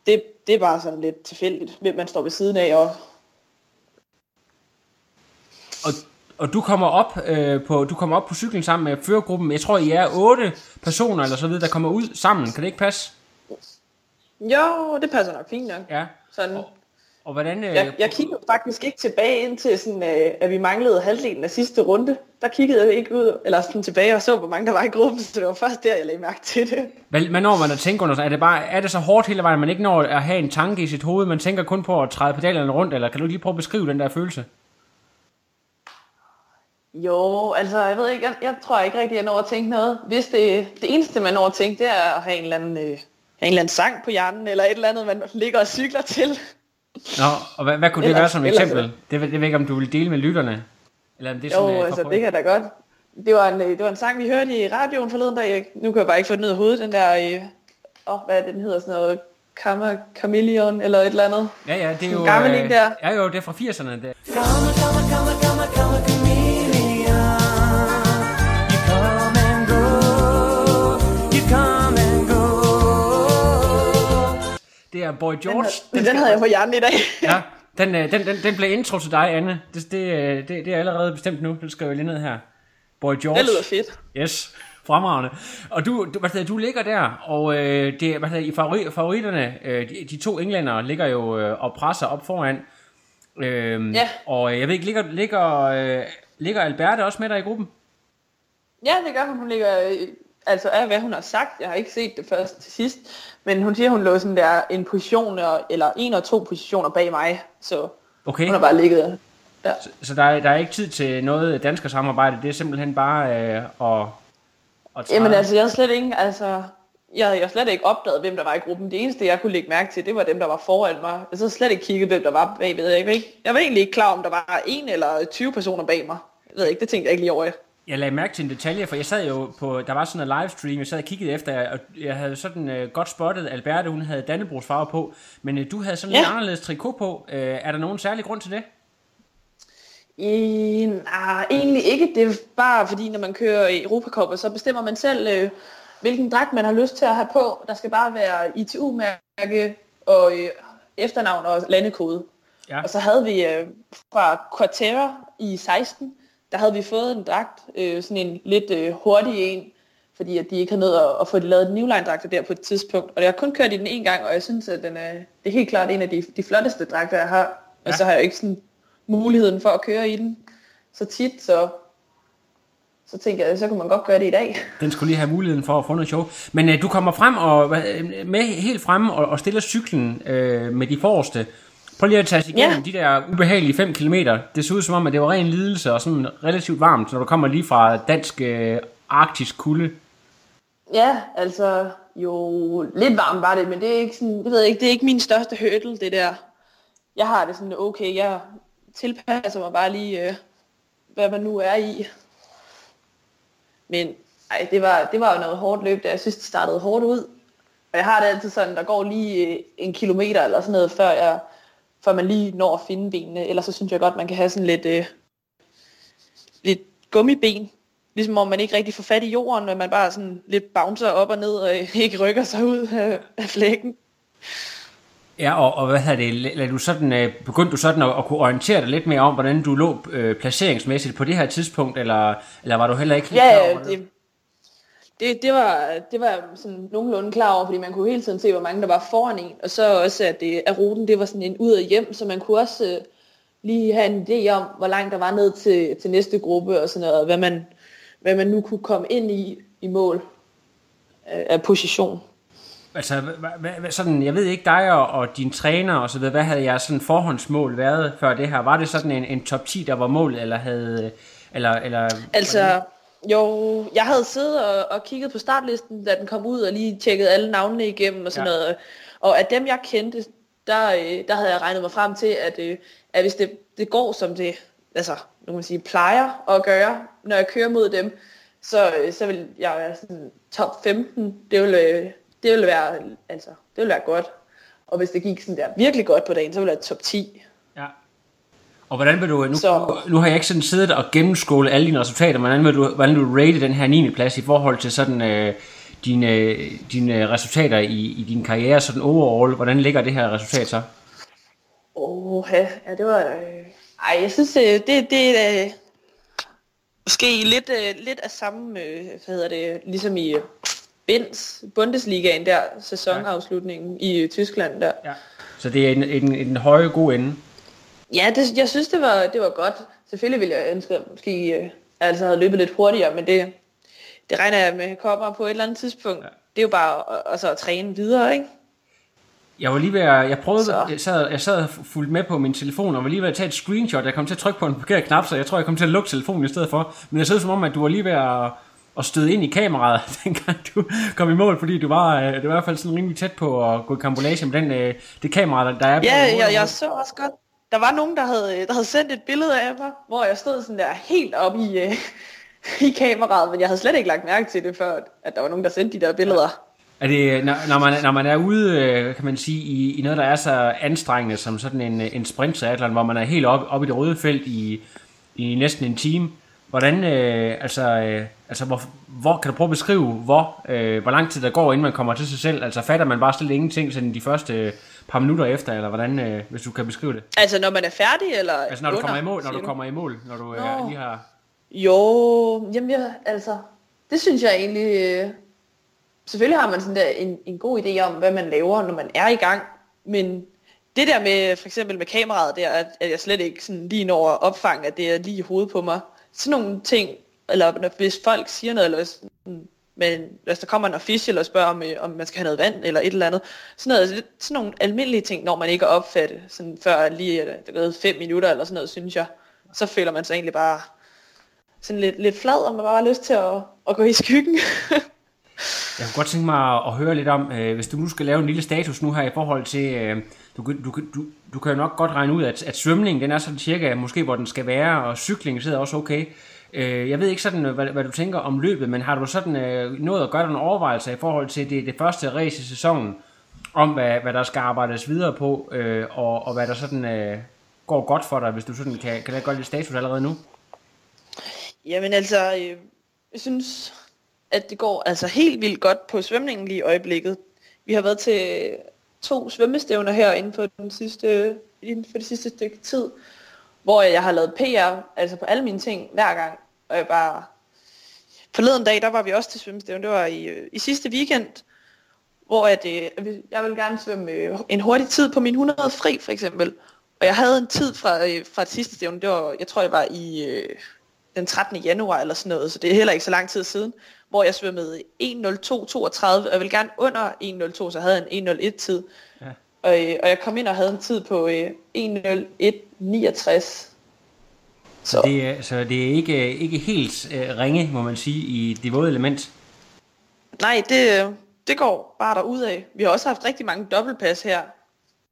det, det er bare sådan lidt tilfældigt, hvem man står ved siden af, og Og, og du kommer op øh, på du kommer op på cyklen sammen med førergruppen. Jeg tror I er otte personer eller så videre, der kommer ud sammen. Kan det ikke passe? jo, det passer nok fint nok. Ja. Sådan. Og hvordan øh, Jeg, jeg kiggede faktisk ikke tilbage indtil sådan, øh, at vi manglede halvdelen af sidste runde. Der kiggede jeg ikke ud, eller sådan tilbage og så, hvor mange der var i gruppen, så det var først der, jeg lagde mærke til det. hvad, hvad når man at tænke under sig? Er det, bare, er det så hårdt hele vejen, man ikke når at have en tanke i sit hoved? Man tænker kun på at træde pedalerne rundt, eller kan du lige prøve at beskrive den der følelse? Jo, altså jeg ved ikke, jeg, jeg tror ikke rigtig, jeg når at tænke noget. Hvis det, det eneste, man når at tænke, det er at have en eller anden, øh, en eller anden sang på hjernen, eller et eller andet, man ligger og cykler til. Nå, og hvad, hvad kunne det Ellers- være som ellers- eksempel? Det, det ved jeg ikke, om du vil dele med lytterne. Eller om det er Jo, sådan, øh, altså det kan da godt. Det var, en, øh, det var en sang, vi hørte i radioen forleden dag. Nu kan jeg bare ikke få den ud af hovedet, den der, øh, åh, hvad er det, den hedder, sådan noget, Karma Chameleon, eller et eller andet. Ja, ja, det er jo... En gammel en der. Ja, jo, det er fra 80'erne. Det. Come, come, come, come, come, det er Boy Den, George. den, den havde jeg på hjernen i dag. *laughs* Ja, den, øh, den, den, den blev intro til dig, Anne. Det, det, øh, det, det er allerede bestemt nu. Det skriver jeg lige ned her. Boy George. det lyder fedt. Yes, *laughs* fremragende. Og du, du, hvad hedder, du ligger der, og øh, det, hvad hedder, i favori, favoritterne, øh, de, de to englænder ligger jo øh, og presser op foran. Øh, Ja. Og øh, jeg ved ikke, ligger, ligger, øh, ligger Alberte også med dig i gruppen? Ja, det gør hun. Hun ligger, øh, altså af hvad hun har sagt, jeg har ikke set det først til sidst, men hun siger, hun lå sådan der en position, eller en og to positioner bag mig, så Okay, hun har bare ligget der. så der er, der er ikke tid til noget dansker samarbejde, det er simpelthen bare øh, at, at træde. Jamen altså, jeg har slet ikke, altså, jeg havde jeg slet ikke opdaget, hvem der var i gruppen. Det eneste, jeg kunne lægge mærke til, det var dem, der var foran mig. Jeg havde slet ikke kigget, hvem der var bagved. Jeg var, ikke, jeg var egentlig ikke klar, om der var en eller 20 personer bag mig. Jeg ved ikke, det tænkte jeg ikke lige over. Jeg lagde mærke til en detalje, for jeg sad jo på, der var sådan en livestream, jeg sad og kiggede efter, og jeg havde sådan uh, godt spottet, Alberte, hun havde Dannebrogs farve på, men uh, du havde sådan en Ja. lidt anderledes trikot på. Uh, er der nogen særlig grund til det? I, nej, egentlig ikke. Det er bare fordi, når man kører i Europacup, så bestemmer man selv, øh, hvilken dragt man har lyst til at have på. Der skal bare være ITU-mærke og øh, efternavn og landekode. Ja. Og så havde vi øh, fra Quartera i 16, der havde vi fået en dragt, øh, sådan en lidt øh, hurtig en, fordi at de ikke havde nået at, at få lavet den line dragter der på et tidspunkt. Og jeg har kun kørt i den en gang, og jeg synes, at den er, det er helt klart en af de, de flotteste dragter, jeg har. Og Ja. så har jeg ikke sådan muligheden for at køre i den så tit, så, så tænker jeg, så kunne man godt gøre det i dag. Den skulle lige have muligheden for at få noget sjov. Men uh, du kommer frem og hvad- med helt frem og, og stiller cyklen uh, med de forreste. Prøv lige at tage igennem Ja. de der ubehagelige 5 km. Det så ud som om, at det var ren lidelse og sådan relativt varmt, når du kommer lige fra dansk uh, arktisk kulde. Ja, altså jo lidt varmt var det, men det er ikke sådan, det ved jeg ikke, det er ikke min største hurdle, det der. Jeg har det sådan, okay, jeg tilpasser mig bare lige, øh, hvad man nu er i. Men ej, det var, det var jo noget hårdt løb, der jeg synes, det startede hårdt ud. Og jeg har det altid sådan, der går lige øh, en kilometer eller sådan noget, før, jeg, før man lige når at finde benene. Ellers så synes jeg godt, man kan have sådan lidt, øh, lidt gummiben. Ligesom om man ikke rigtig får fat i jorden, og man bare sådan lidt bouncer op og ned, og *laughs* ikke rykker sig ud af, af flækken. Ja, og, og hvad hedder det, la- lad du sådan, øh, begyndte du sådan at, at kunne orientere dig lidt mere om, hvordan du lå øh, placeringsmæssigt på det her tidspunkt, eller, eller var du heller ikke helt Ja, klar over det, det, det, var, det var sådan nogenlunde klar over, fordi man kunne hele tiden se, hvor mange der var foran en. Og så også, at, det, at ruten det var sådan en ud og hjem, så man kunne også øh, lige have en idé om, hvor langt der var ned til, til næste gruppe og sådan noget, og hvad man, hvad man nu kunne komme ind i i mål af, position. Altså, hvad, hvad, hvad, sådan, jeg ved ikke dig og, og din træner og så videre, hvad havde jeres sådan forhåndsmål været før det her? Var det sådan en, en top 10, der var målet, eller havde, eller, eller Altså, jo, jeg havde siddet og, og kigget på startlisten, da den kom ud, og lige tjekket alle navnene igennem og sådan Ja. noget. Og af dem, jeg kendte, der, øh, der havde jeg regnet mig frem til, at, øh, at hvis det, det går, som det altså, nu kan man sige, plejer at gøre, når jeg kører mod dem, så, øh, så vil jeg være sådan top 15. Det vil, det vil være, altså, det vil være godt. Og hvis det gik sådan der virkelig godt på dagen, så ville jeg være top 10. Ja. Og hvordan vil du, nu, Så- nu har jeg ikke sådan siddet og gennemskålet alle dine resultater, men hvordan vil du, hvordan vil du rate den her 9. plads i forhold til sådan øh, dine, dine resultater i, i din karriere, sådan overall, hvordan ligger det her resultat så? Åh, ja, ja, det var... Øh... Ej, jeg synes, øh, det, det er øh, måske lidt, øh, lidt af samme, øh, hvad hedder det, ligesom i øh, Benz, Bundesligaen der, sæsonafslutningen i øh, Tyskland der. Ja. Så det er en, en, en høje god ende. Ja, det, jeg synes, det var, det var godt. Selvfølgelig ville jeg ønske, at måske øh, jeg altså havde løbet lidt hurtigere, men det, det regner jeg med kommer på et eller andet tidspunkt. Ja. Det er jo bare at, altså, at træne videre, ikke? Jeg var lige ved at, jeg prøvede, Så. jeg sad, jeg sad og fulgte med på min telefon, og var lige ved at tage et screenshot. Jeg kom til at trykke på en forkert knap, så jeg tror, jeg kom til at lukke telefonen i stedet for. Men så ud som om, at du var lige ved at, at støde ind i kameraet, *laughs* dengang du kom i mål, fordi du var, øh, det var i hvert fald sådan rimelig tæt på at gå i kambolage med den, øh, det kamera, der- der er på. Ja, jeg, jeg så også godt. Der var nogen, der havde, øh, der havde sendt et billede af mig, hvor jeg stod sådan der helt op i, øh, *laughs* i kameraet, men jeg havde slet ikke lagt mærke til det, før at der var nogen, der sendte de der billeder. Er det, når, når, man, når man er ude, øh, kan man sige, i, i noget, der er så anstrengende som sådan en, øh, en sprint hvor man er helt oppe op i det røde felt i, i næsten en time, hvordan, øh, altså, øh, altså hvor, hvor, kan du prøve at beskrive, hvor, øh, hvor lang tid der går, inden man kommer til sig selv? Altså fatter man bare slet ingenting sådan de første øh, par minutter efter, eller hvordan, øh, hvis du kan beskrive det? Altså, når man er færdig, eller Altså når du under, kommer i mål, når du kommer i mål, når du øh, lige har... Jo, jamen jeg, altså, det synes jeg egentlig, øh, selvfølgelig har man sådan der en, en god idé om, hvad man laver, når man er i gang, men det der med, for eksempel med kameraet der, at, at jeg slet ikke sådan lige når at opfange, at det er lige i hovedet på mig, sådan nogle ting, eller hvis folk siger noget, eller hvis, men hvis der kommer en official og spørger, om, øh, om man skal have noget vand, eller et eller andet, sådan, noget, altså sådan nogle almindelige ting, når man ikke er opfattet, sådan før lige, der det gået fem minutter, eller sådan noget, synes jeg, så føler man sig egentlig bare sådan lidt, lidt flad, og man bare har lyst til at, at gå i skyggen. *laughs* Jeg kunne godt tænke mig at, høre lidt om, øh, hvis du nu skal lave en lille status nu her i forhold til, øh, du, du, du, du kan jo nok godt regne ud, at, at svømning, den er sådan cirka måske, hvor den skal være, og cykling sidder også okay. Øh, jeg ved ikke sådan, øh, hvad, hvad du tænker om løbet, men har du sådan øh, noget at gøre en nogle overvejelser i forhold til det, det første race i sæsonen, om hvad, hvad der skal arbejdes videre på, øh, og, og hvad der sådan øh, går godt for dig, hvis du sådan kan, kan lade godt lidt status allerede nu? Jamen altså, øh, jeg synes, at det går altså helt vildt godt på svømningen lige i øjeblikket. Vi har været til to svømmestævner her inden for, den sidste, inden for det sidste stykke tid, hvor jeg har lavet PR, altså på alle mine ting hver gang, og jeg bare... Forleden dag, der var vi også til svømmestævne, det var i, øh, i sidste weekend, hvor at, øh, jeg vil gerne svømme øh, en hurtig tid på min 100 fri, for eksempel. Og jeg havde en tid fra, øh, fra det sidste stævne, det var, jeg tror det var i øh, den 13. januar eller sådan noget, så det er heller ikke så lang tid siden, hvor jeg svømmede 1.02.32, og jeg ville gerne under 1.02, så jeg havde en 1.01 tid. Og, øh, og jeg kom ind og havde en tid på øh, 1.01.69. Så det, er- så det er ikke, ikke helt øh, ringe, må man sige, i det våde element. Nej, det, øh, det går bare af. Vi har også haft rigtig mange dobbeltpas her.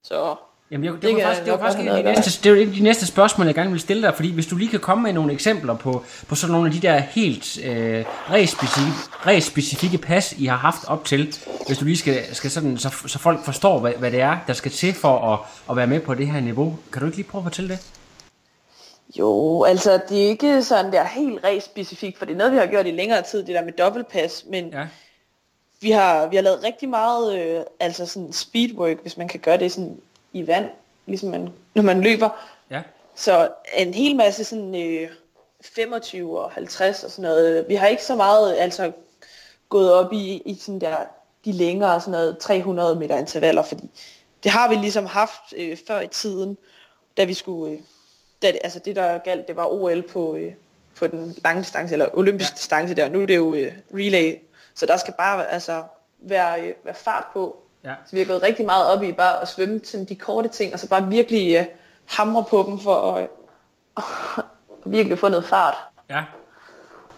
Så Jamen, jeg, det, Det var faktisk, det var faktisk en af de næste, det var de næste spørgsmål, jeg gerne vil stille dig, fordi hvis du lige kan komme med nogle eksempler på, på sådan nogle af de der helt øh, ræs-specifikke, ræs-specifikke pas, I har haft op til, hvis du lige skal, skal sådan, så, så folk forstår, hvad, hvad det er, der skal til for at, at være med på det her niveau. Kan du ikke lige prøve at fortælle det? Jo, altså det er ikke sådan der helt ræs specifikt, for det er noget, vi har gjort i længere tid, det der med dobbeltpas, men Ja. vi har, vi har lavet rigtig meget, øh, altså sådan speedwork, hvis man kan gøre det sådan i vand, ligesom man, når man løber. Ja. Så en hel masse sådan øh, 25 og 50 og sådan noget. Vi har ikke så meget altså gået op i, i sådan der, de længere sådan noget 300 meter intervaller, fordi det har vi ligesom haft øh, før i tiden, da vi skulle, øh, da altså det der galt, det var OL på, øh, på den lange distance, eller olympisk ja. distance der, nu er det jo øh, relay, så der skal bare altså være, øh, være fart på. Ja. Så vi har gået rigtig meget op i bare at svømme til de korte ting, og så bare virkelig øh, hamre på dem for at, *laughs* øh, virkelig få noget fart. Ja.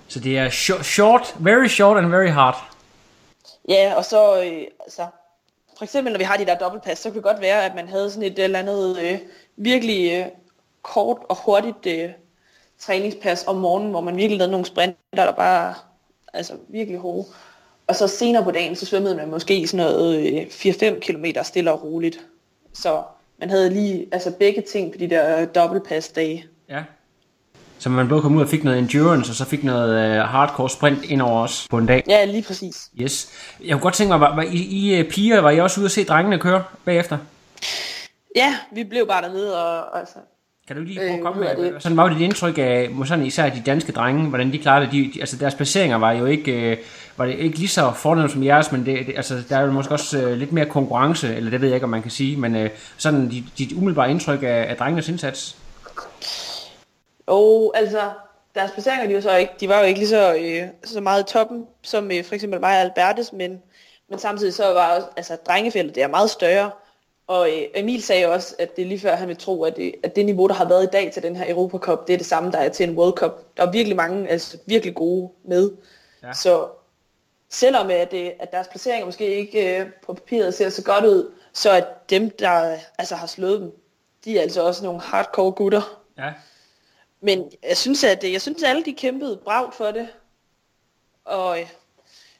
Så det er short, very short and very hard. Ja, og så øh, altså, for eksempel når vi har de der dobbeltpas, så kan det godt være, at man havde sådan et eller andet øh, virkelig øh, kort og hurtigt øh, træningspas om morgenen, hvor man virkelig lavede nogle sprinter, der bare altså virkelig hårde. Og så senere på dagen, så svømmede man måske sådan noget øh, 4-5 km stille og roligt. Så man havde lige altså begge ting på de der dobbeltpas dage. Ja. Så man både kom ud og fik noget endurance, og så fik noget øh, hardcore sprint ind over os på en dag. Ja, lige præcis. Yes. Jeg kunne godt tænke mig, var, var I, I øh, piger, var I også ude at se drengene køre bagefter? Ja, vi blev bare dernede og altså, Kan du lige prøve at Øh, komme er med, det? sådan var dit indtryk af, må sådan især de danske drenge, hvordan de klarede det? De, de, altså deres placeringer var jo ikke, øh, var det ikke lige så fornemt som jeres, men det, det, altså, der er jo måske også øh, lidt mere konkurrence, eller det ved jeg ikke, om man kan sige, men øh, sådan dit, dit umiddelbare indtryk af, af drengenes indsats? Og altså, deres placeringer, de var, så ikke, de var jo ikke lige så, øh, så meget i toppen, som øh, for eksempel mig og Albertes, men, men samtidig så var også, altså, drengefeltet, det er meget større. Og øh, Emil sagde også, at det er lige før, han vil tro, at det, at det niveau, der har været i dag til den her Europa Cup, det er det samme, der er til en World Cup. Der er virkelig mange, altså virkelig gode med. Ja. Så selvom at, det, at deres placeringer måske ikke øh, på papiret ser så godt ud, så er dem, der altså har slået dem, de er altså også nogle hardcore gutter. Ja. Men jeg synes, at jeg synes, at alle de kæmpede bragt for det. Og øh,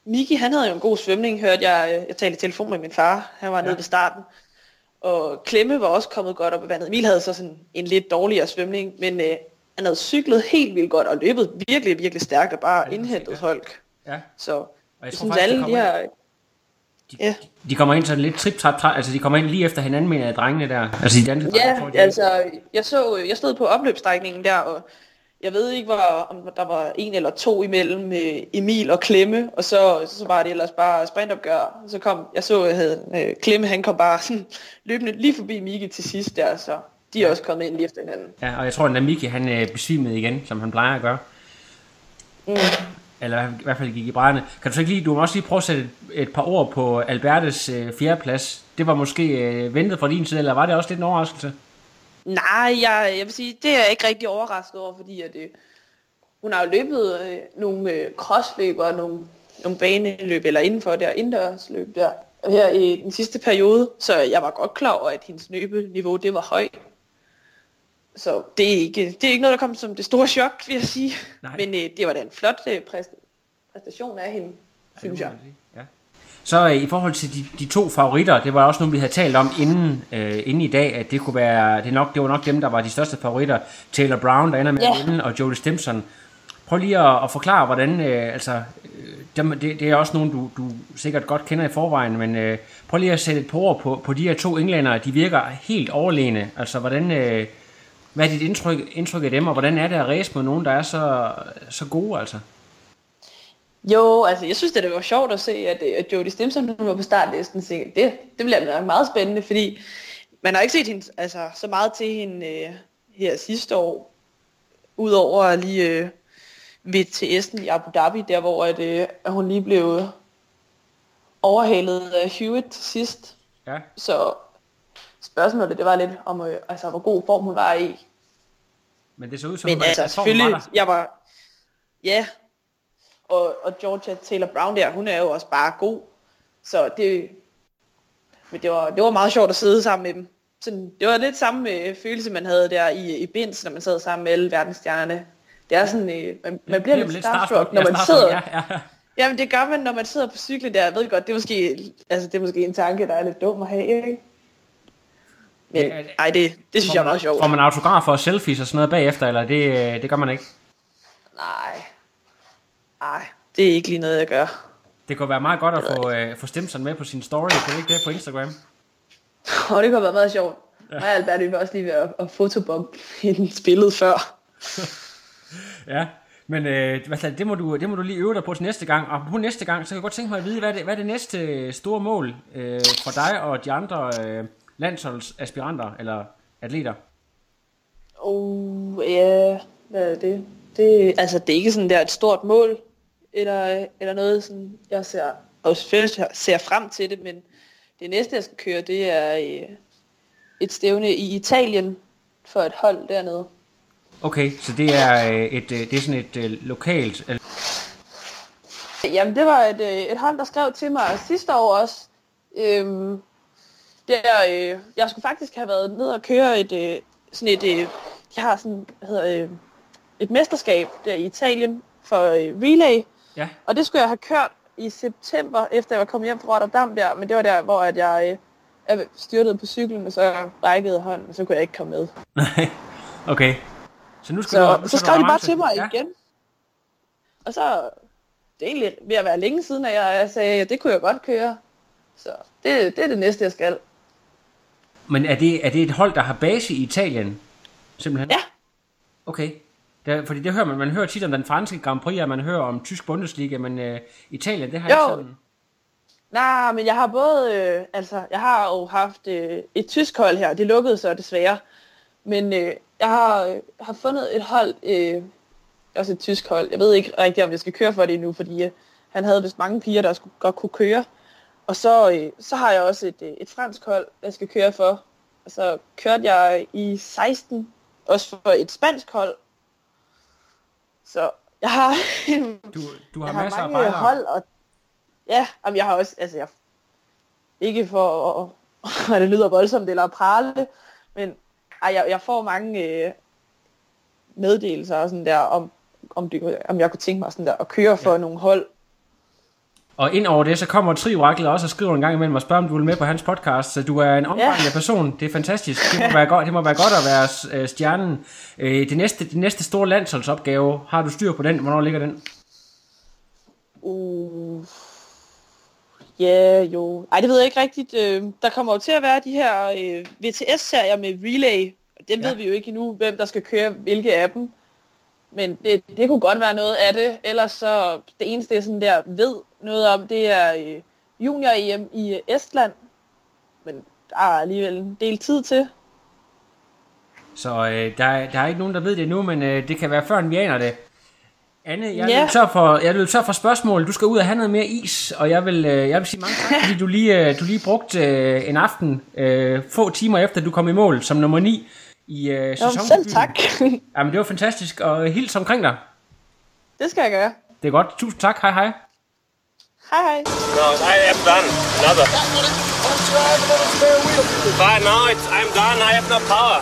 Miki, han havde jo en god svømning, hørte jeg. øh, Jeg talte i telefon med min far. Han var ja. nede ved starten. Og Klemme var også kommet godt op i vandet. Emil havde så sådan en lidt dårligere svømning, men øh, han havde cyklet helt vildt godt og løbet virkelig, virkelig stærkt og bare Ja, indhentet folk. Ja. Så Og jeg, jeg tror synes, faktisk, alle de kommer her... De, Ja. de kommer ind sådan lidt trip trap trap altså de kommer ind lige efter hinanden, mener jeg, drengene der. Altså de danske drenge, Ja, jeg tror, de- altså, jeg, så, jeg stod på opløbsstrækningen der, og jeg ved ikke, hvor, om der var en eller to imellem øh, Emil og Klemme, og så, så var det ellers bare sprintopgør. Så kom, jeg så, jeg havde, øh, Klemme, han kom bare sådan, *laughs* løbende lige forbi Miki til sidst der, så de er også kommet ind lige efter hinanden. Ja, og jeg tror, at Miki, han øh, besvimede igen, som han plejer at gøre. Mm. Eller i hvert fald gik i brændende. Kan du så ikke lige, du må også lige prøve at sætte et, et par ord på Albertes øh, fjerdeplads. Det var måske øh, ventet fra din side, eller var det også lidt en overraskelse? Nej, jeg, jeg vil sige, det er jeg ikke rigtig overrasket over, fordi at, øh, hun har jo løbet øh, nogle øh, crossløb og nogle, nogle baneløb, eller indenfor der, indendørsløb der, her i den sidste periode, så jeg var godt klar over, at hendes løbeniveau, det var højt. så det er, ikke, det er ikke noget, der kom som det store chok, vil jeg sige. Nej. Men øh, det var da en flot øh, præst- præstation af hende, synes jeg. Ja. Så øh, i forhold til de, de to favoritter, det var også noget, vi havde talt om inden, øh, inden i dag, at det kunne være, det, nok, det var nok dem, der var de største favoritter. Taylor Brown, der ender med Ja. at vinde, og Jodie Stimson. Prøv lige at, at forklare, hvordan, øh, altså, øh, dem, det, det er også nogen, du, du sikkert godt kender i forvejen, men øh, prøv lige at sætte et par ord på, på de her to englænder, de virker helt overlegne. Altså, hvordan, øh, hvad er dit indtryk, indtryk af dem, og hvordan er det at race med nogen, der er så, så gode, altså? Jo, altså jeg synes, det, det var sjovt at se, at, øh, at Jodie Stimson hun var på startlisten. Så det, det bliver nok meget spændende, fordi man har ikke set hende, altså, så meget til hende øh, her sidste år. Udover lige øh, ved TS'en i Abu Dhabi, der hvor at, øh, at hun lige blev overhalet af Hewitt til sidst. Ja. Så spørgsmålet det var lidt om, øh, altså, hvor god form hun var i. Men det så ud som, Men at- altså, var selvfølgelig, der. jeg var... Ja, og, og Georgia Taylor Brown der, hun er jo også bare god. Så det... Men det var, det var meget sjovt at sidde sammen med dem. Sådan, det var lidt samme øh, følelse, man havde der i, i Binds, når man sad sammen med alle verdensstjernerne. Det er sådan, øh, man, man bliver lidt starstruck, når man sidder... Ja, ja. Jamen det gør man, når man sidder på cyklen der. Jeg ved godt, det er måske, altså, det er måske en tanke, der er lidt dum at have, ikke? Men Ja, ej, det, det synes jeg er meget sjovt. Får man autografer og selfies og sådan noget bagefter, eller det, øh, det gør man ikke? Nej. Nej, det er ikke lige noget, jeg gør. Det kunne være meget godt at få, øh, få Stimson med på sin story, kan det ikke det på Instagram? Og det kunne været meget sjovt. Ja. Mig og Albert, vi var også lige ved at, at fotobombe hendes billede før. *laughs* Ja, men øh, hvad det, må du, det må du lige øve dig på til næste gang. Og på næste gang, så kan jeg godt tænke mig at vide, hvad er det, hvad er det næste store mål øh, for dig og de andre øh, landsholdsaspiranter eller atleter? Oh, ja, hvad er det? det? Altså, det er ikke sådan der et stort mål, eller, eller noget, sådan, jeg ser, og selvfølgelig ser frem til det, men det næste, jeg skal køre, det er øh, et stævne i Italien for et hold dernede. Okay, så det er, øh, et, øh, det er sådan et øh, lokalt... Øh, Jamen, det var et, øh, et hold, der skrev til mig sidste år også. Øhm, der, øh, jeg skulle faktisk have været ned og køre et, øh, sådan et, øh, jeg har sådan, hvad hedder, øh, et mesterskab der i Italien for øh, relay. Ja, Og det skulle jeg have kørt i september, efter jeg var kommet hjem fra Rotterdam der. Men det var der, hvor at jeg, øh, jeg styrtede på cyklen, og så rækkede hånden, og så kunne jeg ikke komme med. *laughs* nej, okay. Så nu skal Så, du, så skal du skrev de bare til mig ja. igen. Og så, det er egentlig ved at være længe siden, at jeg, jeg sagde, at det kunne jeg godt køre. Så det, det er det næste, jeg skal. Men er det, er det et hold, der har base i Italien? Simpelthen? Ja. Okay. Der, fordi det hører man, man hører tit om den franske Grand Prix, og man hører om tysk Bundesliga, men øh, Italien, det har Jo. ikke sådan... Nej, men jeg har både, øh, altså, jeg har jo haft øh, et tysk hold her, det lukkede så desværre. Men øh, jeg har, øh, har fundet et hold, øh, også et tysk hold. Jeg ved ikke rigtig, om jeg skal køre for det endnu, fordi øh, han havde vist mange piger, der skulle, godt kunne køre. Og så, øh, så har jeg også et, øh, et fransk hold, jeg skal køre for. Og så kørte jeg i 16, også for et spansk hold. Så jeg har, *laughs* Du, du har jeg har masser af mange bejlere. hold, og ja, jamen, jeg har også, altså jeg, ikke for at, at det lyder voldsomt eller at prale, men ej, jeg, jeg får mange øh, meddelelser og sådan der, om, om, det, om jeg kunne tænke mig sådan der, at køre for ja. nogle hold. Og ind over det, så kommer Trioraklet også og skriver en gang imellem og spørger, om du vil med på hans podcast. Så du er en omfangende ja. person. Det er fantastisk. Det må være godt, det må være godt at være øh, stjernen. Øh, det, næste, det næste store landsholdsopgave, har du styr på den? Hvornår ligger den? Uh, ja, jo. Ej, det ved jeg ikke rigtigt. Øh, der kommer jo til at være de her VTS-serier med relay. Dem Ja. ved vi jo ikke endnu, hvem der skal køre hvilke af dem. Men det, det kunne godt være noget af det. Ellers så, det eneste jeg sådan der ved noget om, det er øh, junior-EM i øh, Estland. Men der er alligevel en del tid til. Så øh, der, er- der er ikke nogen, der ved det nu, men øh, det kan være før, vi aner det. Anne, jeg Ja. tør for, jeg vil tør for spørgsmål. Du skal ud og have noget mere is, og jeg vil, øh, jeg vil sige mange tak, *laughs* fordi du lige, du lige brugte en aften, få timer efter du kom i mål som nummer 9 i øh, sæsonen. selv tak. *laughs* Jamen, det var fantastisk, og hils omkring dig. det skal jeg gøre. Det er godt. Tusind tak. Hej hej. Hej hej. No, I am done. Another. Fine, now it's, I'm done. I have no power.